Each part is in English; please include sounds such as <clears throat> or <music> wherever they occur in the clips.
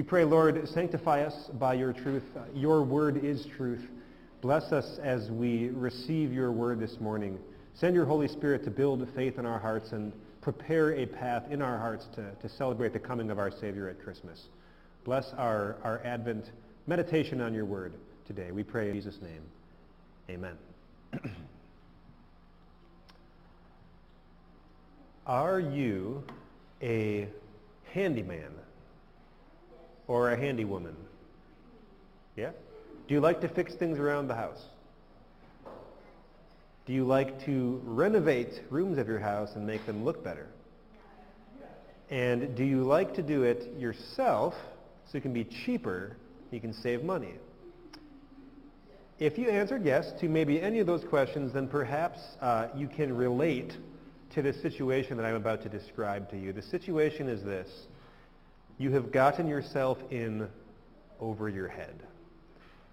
We pray, Lord, sanctify us by your truth. Uh, your word is truth. Bless us as we receive your word this morning. Send your Holy Spirit to build faith in our hearts and prepare a path in our hearts to, to celebrate the coming of our Savior at Christmas. Bless our, our Advent meditation on your word today. We pray in Jesus' name. Amen. <clears throat> Are you a handyman or a handywoman? Yeah? Do you like to fix things around the house? Do you like to renovate rooms of your house and make them look better? And do you like to do it yourself so it can be cheaper, you can save money? If you answered yes to maybe any of those questions, then perhaps uh, you can relate to the situation that I'm about to describe to you. The situation is this. You have gotten yourself in over your head.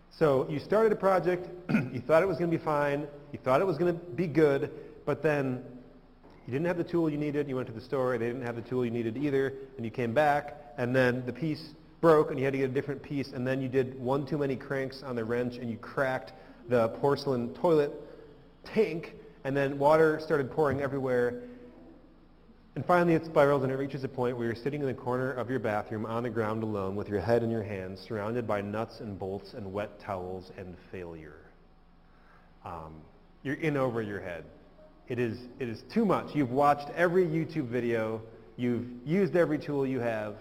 So you started a project, <clears throat> you thought it was going to be fine, you thought it was going to be good, but then you didn't have the tool you needed, you went to the store, they didn't have the tool you needed either, and you came back, and then the piece broke and you had to get a different piece, and then you did one too many cranks on the wrench and you cracked the porcelain toilet tank, and then water started pouring everywhere. And finally it spirals and it reaches a point where you're sitting in the corner of your bathroom on the ground alone with your head in your hands, surrounded by nuts and bolts and wet towels and failure. Um, you're in over your head. It is, it is too much. You've watched every YouTube video. You've used every tool you have.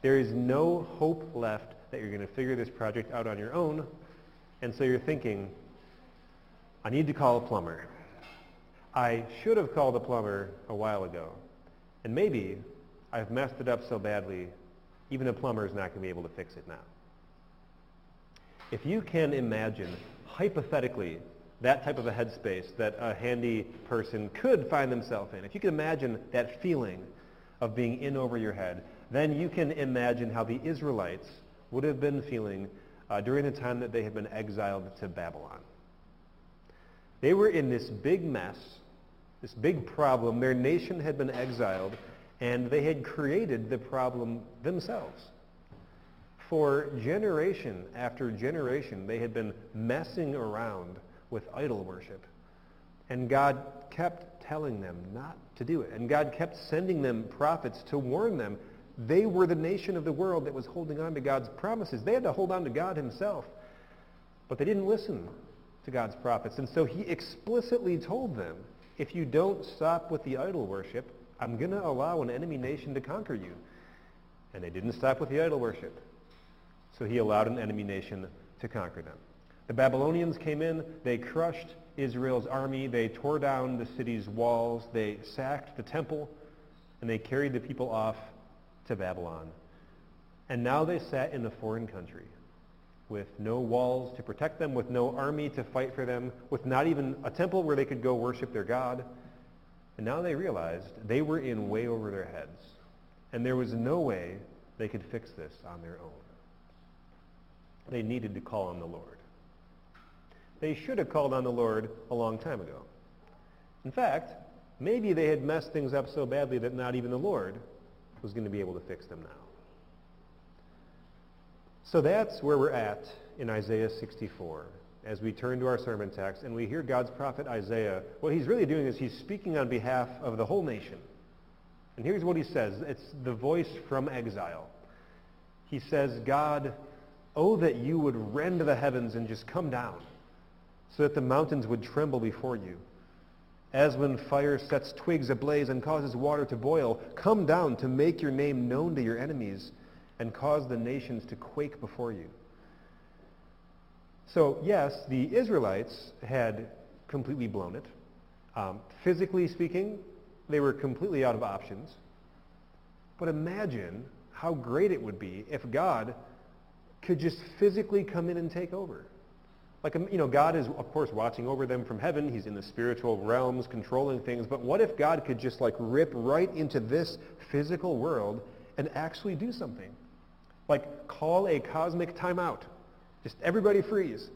There is no hope left that you're going to figure this project out on your own. And so you're thinking, I need to call a plumber. I should have called a plumber a while ago. And maybe I've messed it up so badly, even a plumber is not going to be able to fix it now. If you can imagine, hypothetically, that type of a headspace that a handy person could find themselves in, if you can imagine that feeling of being in over your head, then you can imagine how the Israelites would have been feeling uh, during the time that they had been exiled to Babylon. They were in this big mess, this big problem. Their nation had been exiled, and they had created the problem themselves. For generation after generation, they had been messing around with idol worship. And God kept telling them not to do it. And God kept sending them prophets to warn them. They were the nation of the world that was holding on to God's promises. They had to hold on to God himself. But they didn't listen to God's prophets. And so he explicitly told them, if you don't stop with the idol worship, I'm going to allow an enemy nation to conquer you. And they didn't stop with the idol worship. So he allowed an enemy nation to conquer them. The Babylonians came in, they crushed Israel's army, they tore down the city's walls, they sacked the temple, and they carried the people off to Babylon. And now they sat in a foreign country with no walls to protect them, with no army to fight for them, with not even a temple where they could go worship their God. And now they realized they were in way over their heads. And there was no way they could fix this on their own. They needed to call on the Lord. They should have called on the Lord a long time ago. In fact, maybe they had messed things up so badly that not even the Lord was going to be able to fix them now. So that's where we're at in Isaiah 64 as we turn to our sermon text and we hear God's prophet Isaiah. What he's really doing is he's speaking on behalf of the whole nation. And here's what he says. It's the voice from exile. He says, God, oh that you would rend the heavens and just come down so that the mountains would tremble before you. As when fire sets twigs ablaze and causes water to boil, come down to make your name known to your enemies and cause the nations to quake before you. So yes, the Israelites had completely blown it. Um, physically speaking, they were completely out of options. But imagine how great it would be if God could just physically come in and take over. Like, you know, God is, of course, watching over them from heaven. He's in the spiritual realms, controlling things. But what if God could just, like, rip right into this physical world and actually do something? Like, call a cosmic timeout. Just everybody freeze.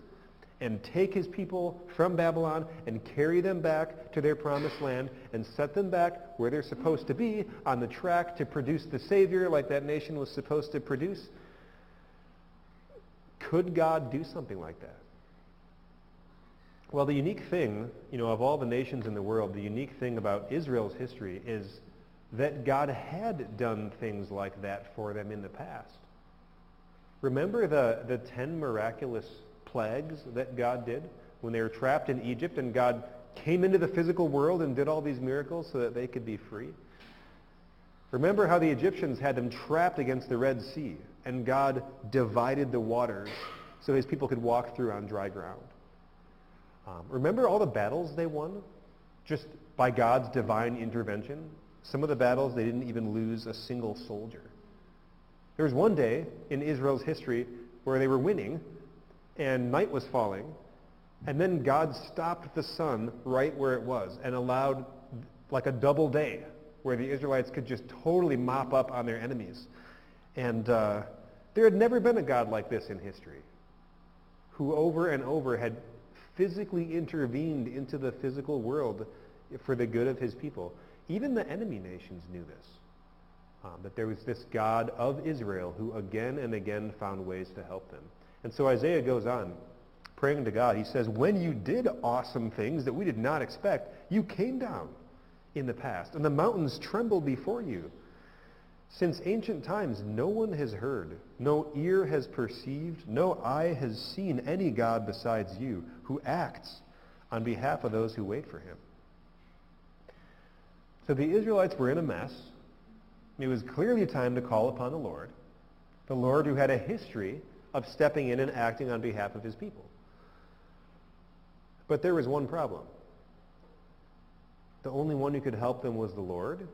And take his people from Babylon and carry them back to their promised land and set them back where they're supposed to be on the track to produce the Savior like that nation was supposed to produce. Could God do something like that? Well, the unique thing, you know, of all the nations in the world, the unique thing about Israel's history is that God had done things like that for them in the past. Remember the, the ten miraculous plagues that God did when they were trapped in Egypt and God came into the physical world and did all these miracles so that they could be free? Remember how the Egyptians had them trapped against the Red Sea and God divided the waters so his people could walk through on dry ground. Um, remember all the battles they won just by God's divine intervention? Some of the battles, they didn't even lose a single soldier. There was one day in Israel's history where they were winning and night was falling, and then God stopped the sun right where it was and allowed like a double day where the Israelites could just totally mop up on their enemies. And uh, there had never been a God like this in history who over and over had physically intervened into the physical world for the good of his people. Even the enemy nations knew this, um, that there was this God of Israel who again and again found ways to help them. And so Isaiah goes on praying to God. He says, when you did awesome things that we did not expect, you came down in the past, and the mountains trembled before you. Since ancient times, no one has heard, no ear has perceived, no eye has seen any God besides you who acts on behalf of those who wait for him. So the Israelites were in a mess. It was clearly time to call upon the Lord, the Lord who had a history of stepping in and acting on behalf of his people. But there was one problem. The only one who could help them was the Lord,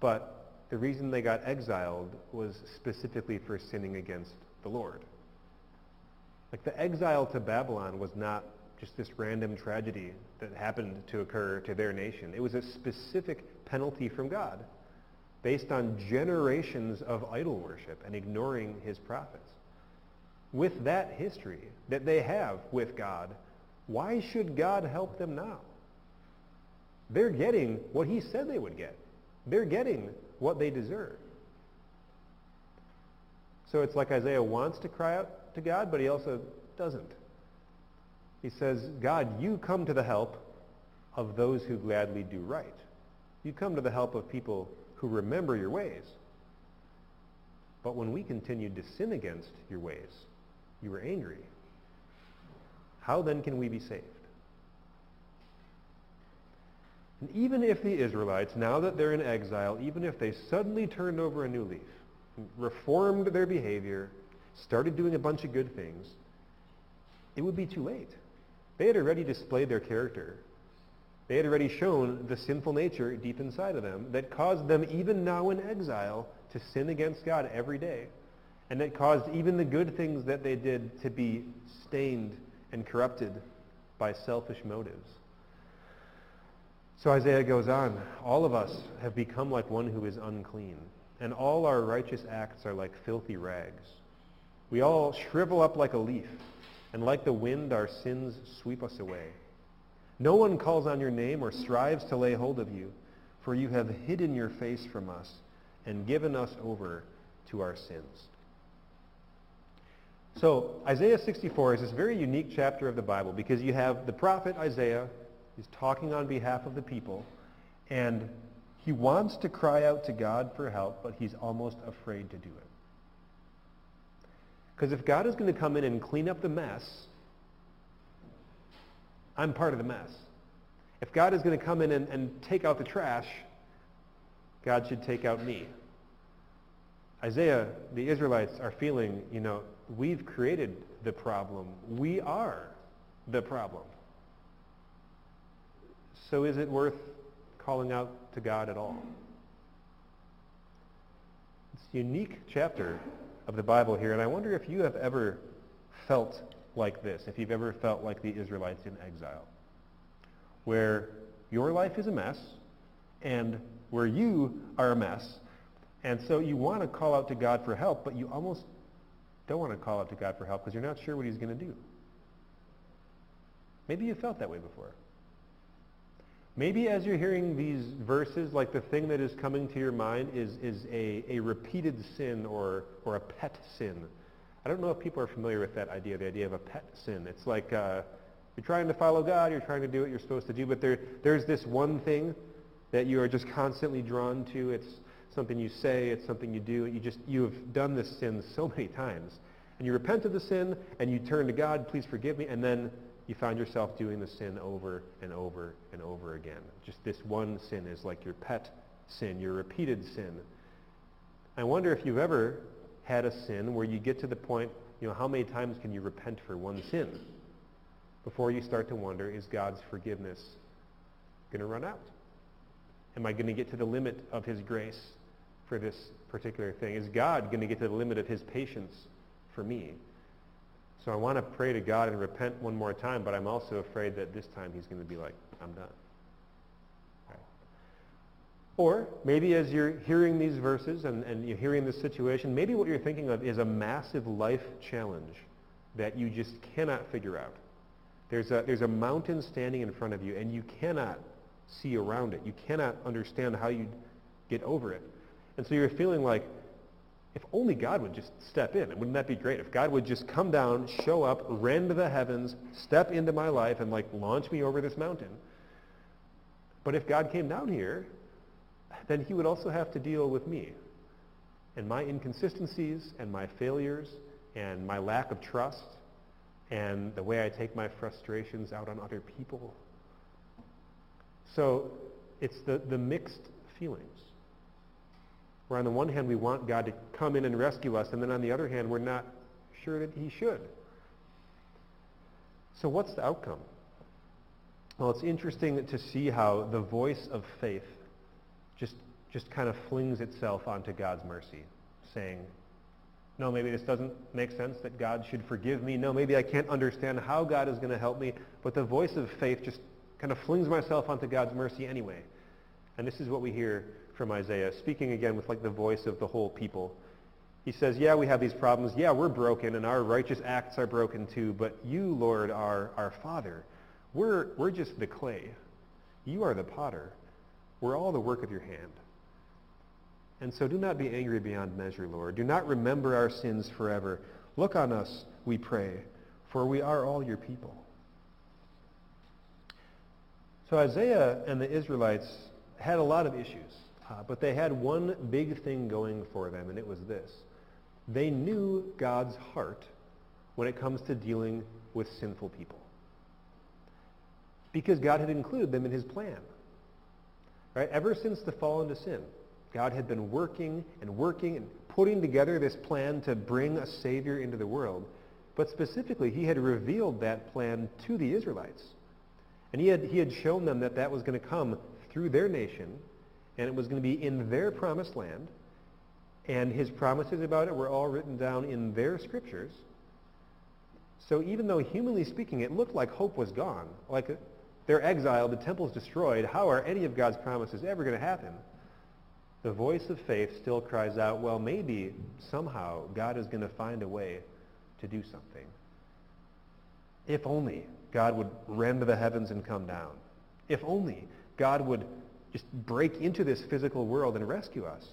but the reason they got exiled was specifically for sinning against the Lord. Like the exile to Babylon was not just this random tragedy that happened to occur to their nation. It was a specific penalty from God based on generations of idol worship and ignoring his prophets. With that history that they have with God, why should God help them now? They're getting what he said they would get. They're getting what they deserve. So it's like Isaiah wants to cry out to God, but he also doesn't. He says, God, you come to the help of those who gladly do right. You come to the help of people who remember your ways. But when we continued to sin against your ways, you were angry. How then can we be saved? And even if the Israelites, now that they're in exile, even if they suddenly turned over a new leaf, reformed their behavior, started doing a bunch of good things, it would be too late. They had already displayed their character. They had already shown the sinful nature deep inside of them that caused them, even now in exile, to sin against God every day. And that caused even the good things that they did to be stained and corrupted by selfish motives. So Isaiah goes on, all of us have become like one who is unclean, and all our righteous acts are like filthy rags. We all shrivel up like a leaf, and like the wind our sins sweep us away. No one calls on your name or strives to lay hold of you, for you have hidden your face from us and given us over to our sins. So Isaiah 64 is this very unique chapter of the Bible because you have the prophet Isaiah is talking on behalf of the people, and he wants to cry out to God for help, but he's almost afraid to do it. Because if God is going to come in and clean up the mess, I'm part of the mess. If God is going to come in and, and take out the trash, God should take out me. Isaiah, the Israelites are feeling, you know, we've created the problem. We are the problem. So is it worth calling out to God at all? It's a unique chapter of the Bible here, and I wonder if you have ever felt like this, if you've ever felt like the Israelites in exile, where your life is a mess, and where you are a mess, and so you want to call out to God for help, but you almost don't want to call out to God for help because you're not sure what he's going to do. Maybe you felt that way before. Maybe as you're hearing these verses, like the thing that is coming to your mind is, is a, a repeated sin or, or a pet sin I don't know if people are familiar with that idea, the idea of a pet sin. It's like uh, you're trying to follow God, you're trying to do what you're supposed to do, but there, there's this one thing that you are just constantly drawn to. It's something you say, it's something you do. You just you have done this sin so many times. And you repent of the sin and you turn to God, please forgive me, and then you find yourself doing the sin over and over and over again. Just this one sin is like your pet sin, your repeated sin. I wonder if you've ever had a sin where you get to the point, you know, how many times can you repent for one sin before you start to wonder, is God's forgiveness going to run out? Am I going to get to the limit of his grace for this particular thing? Is God going to get to the limit of his patience for me? So I want to pray to God and repent one more time, but I'm also afraid that this time he's going to be like, I'm done. Or maybe as you're hearing these verses and, and you're hearing this situation, maybe what you're thinking of is a massive life challenge that you just cannot figure out. There's a, there's a mountain standing in front of you, and you cannot see around it. You cannot understand how you get over it. And so you're feeling like, if only God would just step in. Wouldn't that be great? If God would just come down, show up, rend the heavens, step into my life, and like launch me over this mountain. But if God came down here, then he would also have to deal with me and my inconsistencies and my failures and my lack of trust and the way I take my frustrations out on other people. So it's the, the mixed feelings where on the one hand we want God to come in and rescue us, and then on the other hand we're not sure that he should. So what's the outcome? Well, it's interesting to see how the voice of faith just, kind of flings itself onto God's mercy, saying, no, maybe this doesn't make sense that God should forgive me. No, maybe I can't understand how God is going to help me. But the voice of faith just kind of flings myself onto God's mercy anyway. And this is what we hear from Isaiah, speaking again with like the voice of the whole people. He says, yeah, we have these problems. Yeah, we're broken and our righteous acts are broken too. But you, Lord, are our Father. We're, we're just the clay. You are the potter. We're all the work of your hand. And so do not be angry beyond measure, Lord. Do not remember our sins forever. Look on us, we pray, for we are all your people. So Isaiah and the Israelites had a lot of issues. Uh, but they had one big thing going for them, and it was this. They knew God's heart when it comes to dealing with sinful people. Because God had included them in his plan. Right? Ever since the fall into sin, God had been working and working and putting together this plan to bring a Savior into the world. But specifically, he had revealed that plan to the Israelites. And he had, he had shown them that that was going to come through their nation and it was going to be in their promised land, and his promises about it were all written down in their scriptures. So even though humanly speaking it looked like hope was gone, like they're exiled, the temple's destroyed, how are any of God's promises ever going to happen? The voice of faith still cries out, well, maybe somehow God is going to find a way to do something. If only God would rend the heavens and come down. If only God would just break into this physical world and rescue us.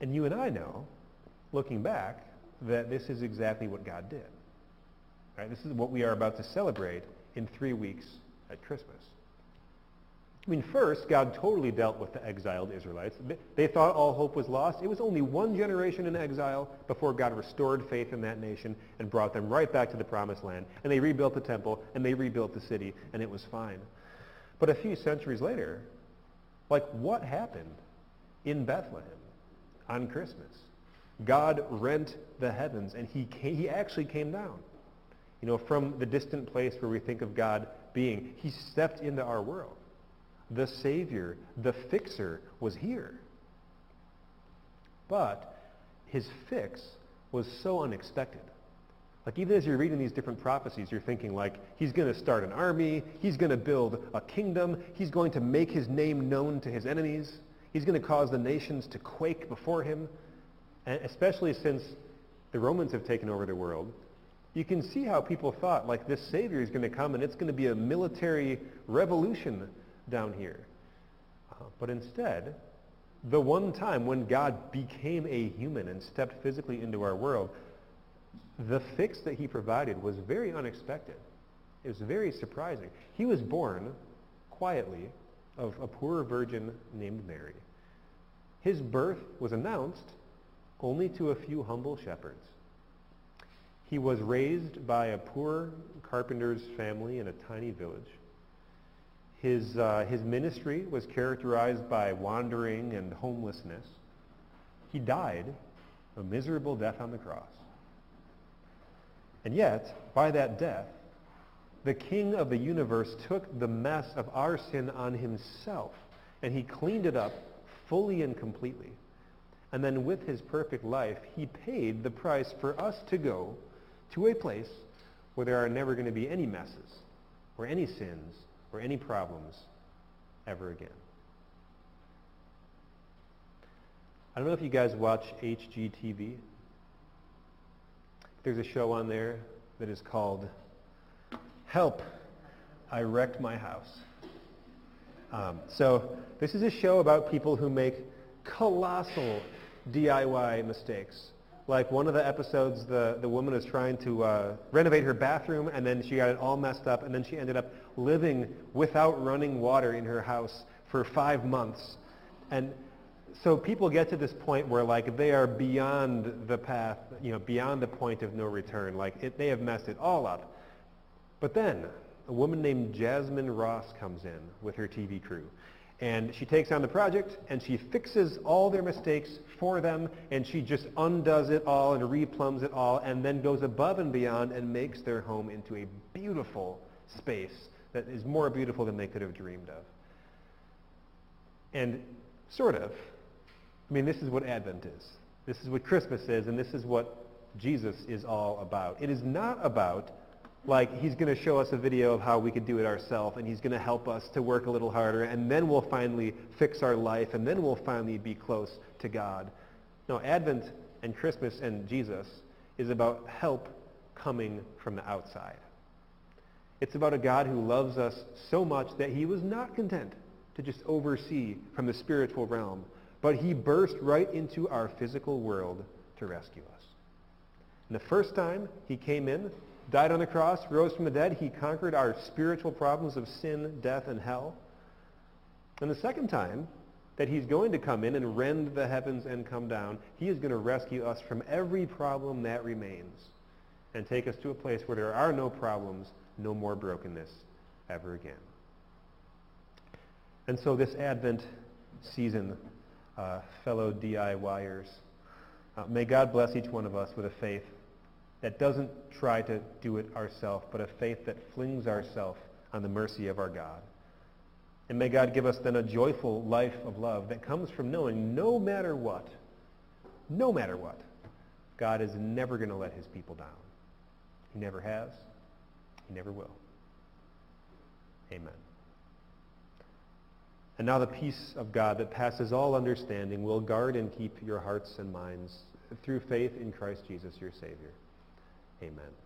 And you and I know, looking back, that this is exactly what God did. Right? This is what we are about to celebrate in three weeks at Christmas. I mean, first, God totally dealt with the exiled Israelites. They thought all hope was lost. It was only one generation in exile before God restored faith in that nation and brought them right back to the promised land. And they rebuilt the temple, and they rebuilt the city, and it was fine. But a few centuries later, like what happened in Bethlehem on Christmas? God rent the heavens and he, came, he actually came down. You know, from the distant place where we think of God being, he stepped into our world. The Savior, the fixer was here. But his fix was so unexpected. Like even as you're reading these different prophecies, you're thinking like, he's going to start an army, he's going to build a kingdom, he's going to make his name known to his enemies, he's going to cause the nations to quake before him. And especially since the Romans have taken over the world, you can see how people thought like this Savior is going to come and it's going to be a military revolution down here. Uh, but instead, the one time when God became a human and stepped physically into our world, the fix that he provided was very unexpected. It was very surprising. He was born quietly of a poor virgin named Mary. His birth was announced only to a few humble shepherds. He was raised by a poor carpenter's family in a tiny village. His, uh, his ministry was characterized by wandering and homelessness. He died a miserable death on the cross. And yet, by that death, the King of the universe took the mess of our sin on himself, and he cleaned it up fully and completely. And then with his perfect life, he paid the price for us to go to a place where there are never going to be any messes or any sins or any problems ever again. I don't know if you guys watch HGTV. There's a show on there that is called Help, I Wrecked My House. Um, so this is a show about people who make colossal DIY mistakes. Like one of the episodes, the, the woman is trying to uh, renovate her bathroom, and then she got it all messed up, and then she ended up living without running water in her house for five months. And so people get to this point where like they are beyond the path, you know, beyond the point of no return. Like it, they have messed it all up. But then a woman named Jasmine Roth comes in with her TV crew. And she takes on the project and she fixes all their mistakes for them and she just undoes it all and replumbs it all and then goes above and beyond and makes their home into a beautiful space that is more beautiful than they could have dreamed of. And sort of, I mean, this is what Advent is. This is what Christmas is, and this is what Jesus is all about. It is not about, like, he's going to show us a video of how we could do it ourselves, and he's going to help us to work a little harder, and then we'll finally fix our life, and then we'll finally be close to God. No, Advent and Christmas and Jesus is about help coming from the outside. It's about a God who loves us so much that he was not content to just oversee from the spiritual realm, but he burst right into our physical world to rescue us. And the first time he came in, died on the cross, rose from the dead, he conquered our spiritual problems of sin, death, and hell. And the second time that he's going to come in and rend the heavens and come down, he is going to rescue us from every problem that remains and take us to a place where there are no problems no more brokenness ever again. And so this Advent season, uh, fellow DIYers, uh, may God bless each one of us with a faith that doesn't try to do it ourselves, but a faith that flings ourselves on the mercy of our God. And may God give us then a joyful life of love that comes from knowing no matter what, no matter what, God is never going to let his people down. He never has. He never will. Amen. And now the peace of God that passes all understanding will guard and keep your hearts and minds through faith in Christ Jesus, your Savior. Amen.